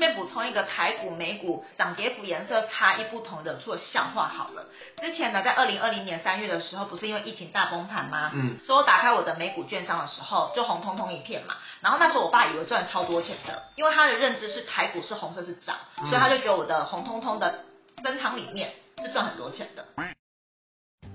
便补充一个台股、美股涨跌幅颜色差异不同惹出的笑话好了。之前呢，在二零二零年三月的时候，不是因为疫情大崩盘吗？嗯。所以我打开我的美股券商的时候，就红彤彤一片嘛。然后那时候我爸以为赚超多钱的，因为他的认知是台股是红色是涨，所以他就觉得我的红彤彤的增仓里面是赚很多钱的。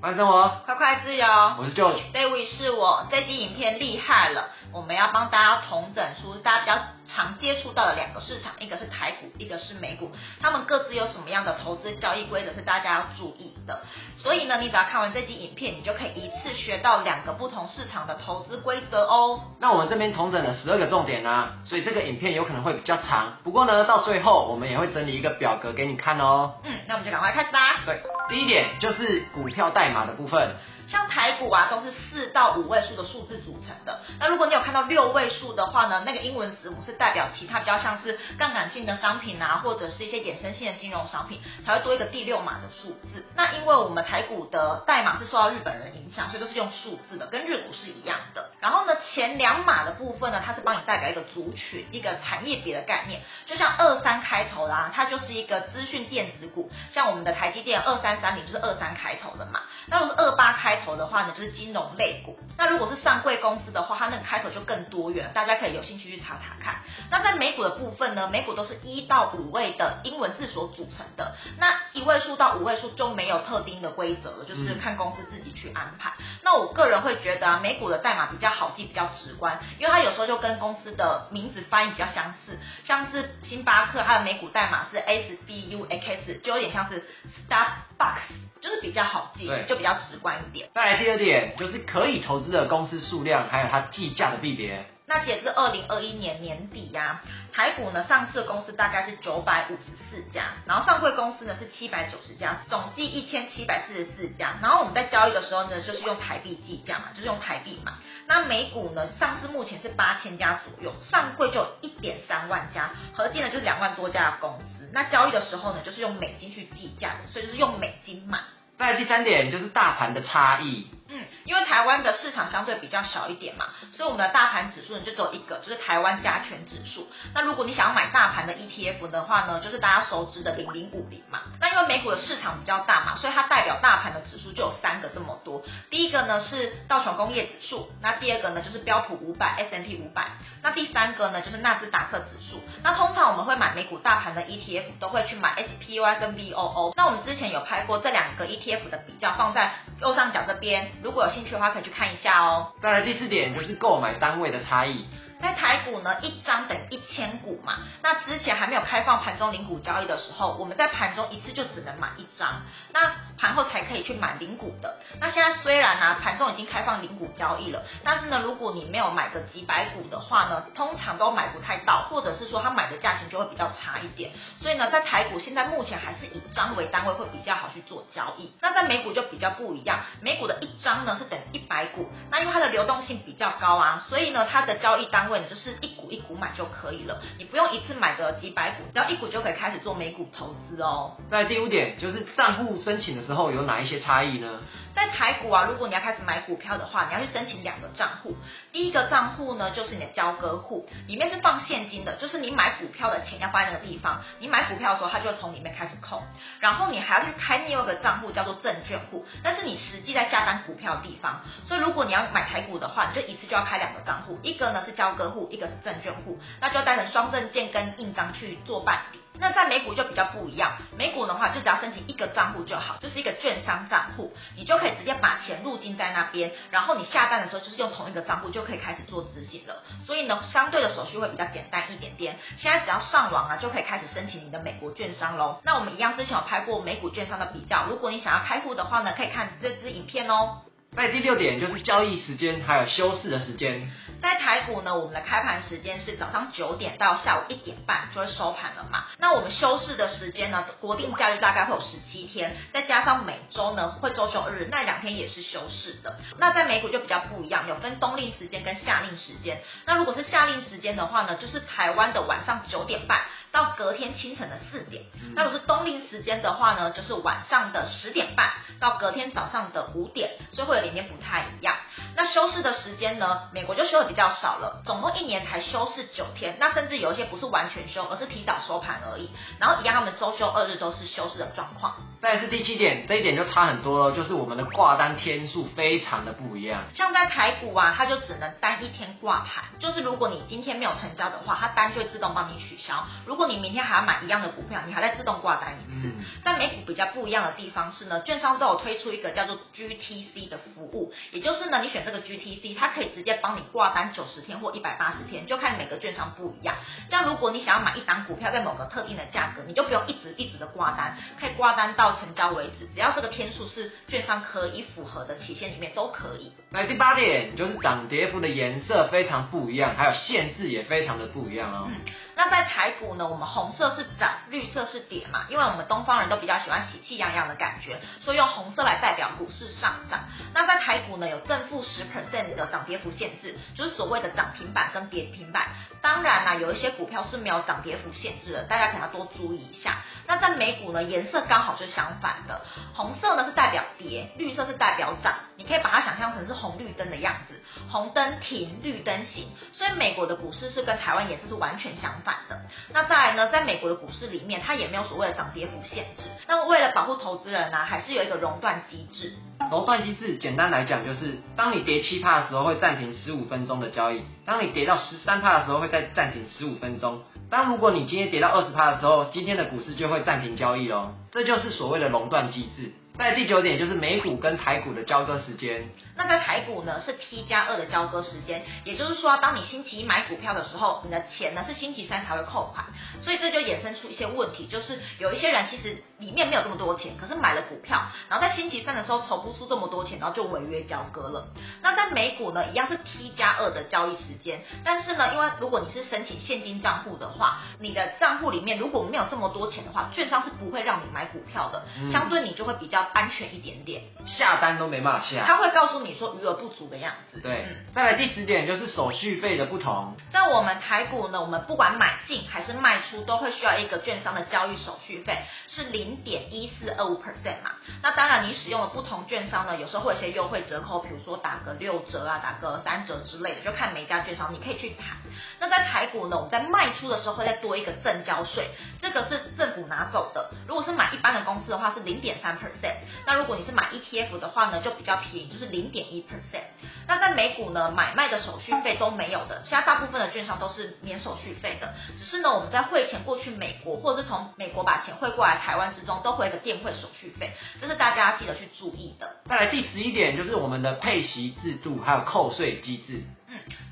慢生活，快快自由。我是 George。David 是我。这集影片厉害了，我们要帮大家统整出大家比较常接触到的两个市场，一个是台股，一个是美股，他们各自有什么样的投资交易规则是大家要注意的。所以呢，你只要看完这集影片，你就可以一次学到两个不同市场的投资规则哦。那我们这边统整了十二个重点啊，所以这个影片有可能会比较长，不过呢，到最后我们也会整理一个表格给你看哦。嗯，那我们就赶快开始吧。对，第一点就是股票代码的部分。像台股啊，都是四到五位数的数字组成的。那如果你有看到六位数的话呢，那个英文字母是代表其他比较像是杠杆性的商品啊，或者是一些衍生性的金融商品，才会多一个第六码的数字。那因为我们台股的代码是受到日本人影响，所以都是用数字的，跟日股是一样的。然后呢，前两码的部分呢，它是帮你代表一个族群、一个产业别的概念。就像二三开头啦，它就是一个资讯电子股，像我们的台积电二三三零就是二三开头的嘛。那如果是二八开头的话呢，就是金融类股。那如果是上柜公司的话，它那个开头就更多元，大家可以有兴趣去查查看。那在美股的部分呢，美股都是一到五位的英文字所组成的。那一位数到五位数就没有特定的规则了，就是看公司自己去安排。嗯、那我个人会觉得啊，美股的代码比较好记，比较直观，因为它有时候就跟公司的名字翻译比较相似，像是星巴克，它的美股代码是 S B U X，就有点像是 Starbucks。就是比较好记，就比较直观一点。再来第二点，就是可以投资的公司数量，还有它计价的币别。那截至二零二一年年底呀、台股呢上市的公司大概是九百五十四家，然后上柜公司呢是七百九十家，总计一千七百四十四家。然后我们在交易的时候呢，就是用台币计价嘛，就是用台币嘛。那美股呢上市目前是八千家左右，上柜就一点三万家，合计呢就是两万多家的公司。那交易的时候呢，就是用美金去计价的，所以就是用美金买。那第三点就是大盘的差异。嗯，因为台湾的市场相对比较小一点嘛，所以我们的大盘指数呢就只有一个，就是台湾加权指数。那如果你想要买大盘的 ETF 的话呢，就是大家熟知的零零五零嘛。那因为美股的市场比较大嘛，所以它代表大盘的指数就有三个这么多。第一个呢是道琼工业指数，那第二个呢就是标普五百 S&P 五百，那第三个呢就是纳斯达克指数。那通常我们会买美股大盘的 ETF，都会去买 SPY 跟 VOO。那我们之前有拍过这两个 ETF 的比较，放在右上角这边。如果有兴趣的话，可以去看一下哦。再来第四点就是购买单位的差异。在台股呢，一张等一千股嘛。那之前还没有开放盘中零股交易的时候，我们在盘中一次就只能买一张，那盘后才可以去买零股的。那现在虽然呢、盘中已经开放零股交易了，但是呢，如果你没有买个几百股的话呢，通常都买不太到，或者是说它买的价钱就会比较差一点。所以呢，在台股现在目前还是以张为单位会比较好去做交易。那在美股就比较不一样，美股的一张呢是等一百股，那因为它的流动性比较高啊，所以呢，它的交易单位呢就是一股一股买就可以了，你不用一次买个几百股，只要一股就可以开始做美股投资哦。在第五点就是账户申请的时候有哪一些差异呢？在台股啊，如果你要开始买股票的话，你要去申请两个账户。第一个账户呢，就是你的交割户，里面是放现金的，就是你买股票的钱要放在那个地方。你买股票的时候，它就会从里面开始扣。然后你还要去开另外一个账户，叫做证券户，但是你实际在下单股票的地方。所以如果你要买台股的话，你就一次就要开两个账户，一个呢是交割户，一个是证券户，那就带成双证件跟印章去做办理。那在美股就比较不一样，美股的话就只要申请一个账户就好，就是一个券商账户，你就可以直接把钱入金在那边，然后你下单的时候就是用同一个账户就可以开始做执行了，所以呢，相对的手续会比较简单一点点。现在只要上网啊，就可以开始申请你的美国券商喽。那我们一样之前有拍过美股券商的比较，如果你想要开户的话呢，可以看这支影片哦。那第六点就是交易时间还有休市的时间。在台股呢，我们的开盘时间是早上九点到下午一点半就会收盘了嘛。那我们休市的时间呢，国定假日大概会有十七天，再加上每周呢会周休日，那两天也是休市的。那在美股就比较不一样，有分冬令时间跟夏令时间。那如果是夏令时间的话呢，就是台湾的晚上九点半。到隔天清晨的四点。那如果是冬令时间的话呢，就是晚上的十点半到隔天早上的五点，所以会有点点不太一样。那休市的时间呢，美国就休的比较少了，总共一年才休市九天，那甚至有一些不是完全休，而是提早收盘而已。然后一样，他们周休二日都是休市的状况。再来是第七点，这一点就差很多了，就是我们的挂单天数非常的不一样。像在台股啊，它就只能单一天挂盘，就是如果你今天没有成交的话，它单就会自动帮你取消。如果你明天还要买一样的股票，你还在自动挂单一次。嗯、在美股比较不一样的地方是呢，券商都有推出一个叫做 GTC 的服务，也就是呢，你选这个 GTC，它可以直接帮你挂单九十天或一百八十天，就看每个券商不一样。这样如果你想要买一档股票在某个特定的价格，你就不用一直一直的挂单，可以挂单到成交为止，只要这个天数是券商可以符合的期限里面都可以。那第八点，就是涨跌幅的颜色非常不一样，还有限制也非常的不一样哦。嗯，那在台股呢，我们红色是涨，绿色是跌嘛，因为我们东方人都比较喜欢喜气洋洋的感觉，所以用红色来代表股市上涨。那在台股呢，有正负十 percent 的涨跌幅限制，就是所谓的涨停板跟跌停板。当然啦，有一些股票是没有涨跌幅限制的，大家可能要多注意一下。那在美股呢，颜色刚好就是相反的，红色呢是代表跌，绿色是代表涨。你可以把它想象成是红绿灯的样子，红灯停，绿灯行。所以美国的股市是跟台湾也是是完全相反的。那再来呢，在美国的股市里面，它也没有所谓的涨跌幅限制。那么为了保护投资人呢、啊，还是有一个熔断机制。熔断机制简单来讲，就是当你跌七趴的时候，会暂停十五分钟的交易；当你跌到十三趴的时候，会再暂停十五分钟。当如果你今天跌到二十趴的时候，今天的股市就会暂停交易喽。这就是所谓的熔断机制。在第九点就是美股跟台股的交割时间。那在台股呢，是 T 加二的交割时间，也就是说，当你星期一买股票的时候，你的钱呢是星期三才会扣款，所以这就衍生出一些问题，就是有一些人其实里面没有这么多钱，可是买了股票，然后在星期三的时候筹不出这么多钱，然后就违约交割了。那在美股呢，一样是 T 加二的交易时间，但是呢，因为如果你是申请现金账户的话，你的账户里面如果没有这么多钱的话，券商是不会让你买股票的，相对你就会比较安全一点点，下单都没办法下，他会告诉你说余额不足的样子。对，嗯、再来第十点就是手续费的不同。在我们台股呢，我们不管买进还是卖出，都会需要一个券商的交易手续费，是零点一四二五 percent 嘛。那当然，你使用的不同券商呢，有时候会有些优惠折扣，比如说打个六折啊，打个三折之类的，就看每一家券商，你可以去谈。那在台股呢，我们在卖出的时候会再多一个正交税，这个是政府拿走的。如果是买一般的公司的话，是零点三 percent。那如果你是买 ETF 的话呢，就比较便宜，就是零点一 percent。那在美股呢，买卖的手续费都没有的，现在大部分的券商都是免手续费的。只是呢，我们在汇钱过去美国，或者是从美国把钱汇过来台湾之中，都会有个电汇手续费，这是大家记得去注意的。再来第十一点，就是我们的配息制度还有扣税机制。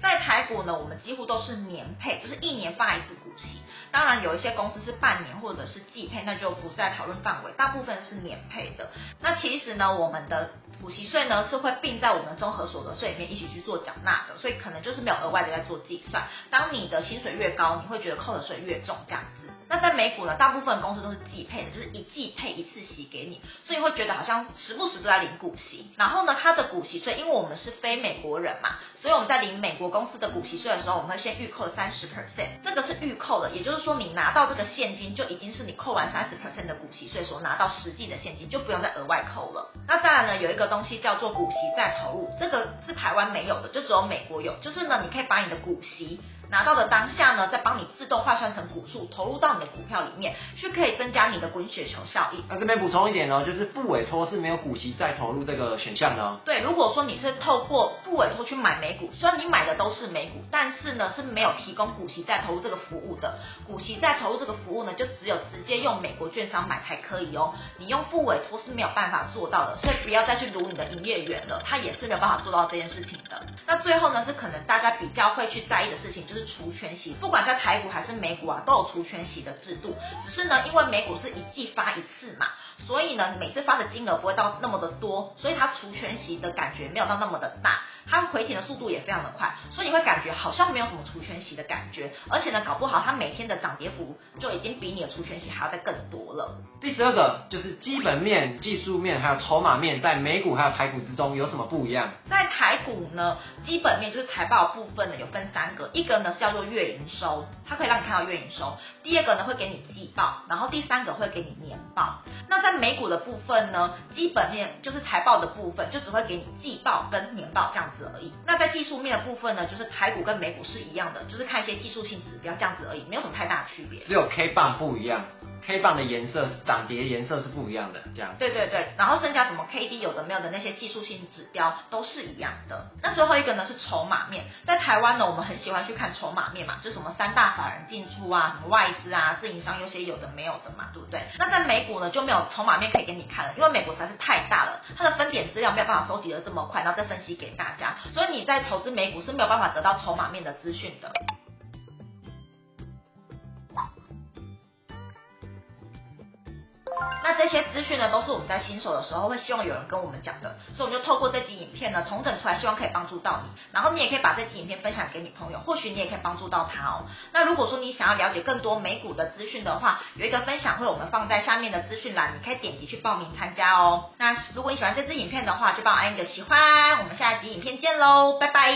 在台股呢，我们几乎都是年配，就是一年发一次股息。当然有一些公司是半年或者是季配，那就不在讨论范围。大部分是年配的。那其实呢，我们的股息税呢是会并在我们综合所得税里面一起去做缴纳的，所以可能就是没有额外的在做计算。当你的薪水越高，你会觉得扣的税越重，这样子。那在美股呢，大部分公司都是季配的，就是一季配一次息给你，所以会觉得好像时不时都在领股息。然后呢，它的股息税，因为我们是非美国人嘛，所以我们在领美国公司的股息税的时候，我们会先预扣三十 percent，这个是预扣的，也就是说你拿到这个现金就已经是你扣完三十 percent 的股息税所拿到实际的现金，就不用再额外扣了。那当然呢，有一个东西叫做股息再投入，这个是台湾没有的，就只有美国有，就是呢，你可以把你的股息。拿到的当下呢，再帮你自动换算成股数，投入到你的股票里面，是可以增加你的滚雪球效应。那这边补充一点呢，就是不委托是没有股息再投入这个选项的哦。对，如果说你是透过不委托去买美股，虽然你买的都是美股，但是呢是没有提供股息再投入这个服务的。股息再投入这个服务呢，就只有直接用美国券商买才可以哦。你用不委托是没有办法做到的，所以不要再去撸你的营业员了，他也是没有办法做到这件事情的。那最后呢，是可能大家比较会去在意的事情，就是。除权息，不管在台股还是美股啊，都有除权息的制度。只是呢，因为美股是一季发一次嘛，所以呢，每次发的金额不会到那么的多，所以它除权息的感觉没有到那么的大。它回填的速度也非常的快，所以你会感觉好像没有什么除权息的感觉，而且呢，搞不好它每天的涨跌幅就已经比你的除权息还要再更多了。第十二个就是基本面、技术面还有筹码面，在美股还有台股之中有什么不一样？在台股呢，基本面就是财报部分呢有分三个，一个呢是叫做月营收，它可以让你看到月营收；第二个呢会给你季报，然后第三个会给你年报。那在美股的部分呢，基本面就是财报的部分，就只会给你季报跟年报这样子而已。那在技术面的部分呢，就是台股跟美股是一样的，就是看一些技术性指标这样子而已，没有什么太大的区别。只有 K 棒不一样。K 棒的颜色涨跌颜色是不一样的，这样。对对对，然后剩下什么 K D 有的没有的那些技术性指标都是一样的。那最后一个呢是筹码面，在台湾呢我们很喜欢去看筹码面嘛，就什么三大法人进出啊，什么外资啊，自营商有些有的没有的嘛，对不对？那在美股呢就没有筹码面可以给你看了，因为美国实在是太大了，它的分点资料没有办法收集的这么快，然后再分析给大家，所以你在投资美股是没有办法得到筹码面的资讯的。那这些资讯呢，都是我们在新手的时候会希望有人跟我们讲的，所以我们就透过这集影片呢，重整出来，希望可以帮助到你。然后你也可以把这集影片分享给你朋友，或许你也可以帮助到他哦。那如果说你想要了解更多美股的资讯的话，有一个分享会，我们放在下面的资讯栏，你可以点击去报名参加哦。那如果你喜欢这支影片的话，就帮我按一个喜欢。我们下一集影片见喽，拜拜。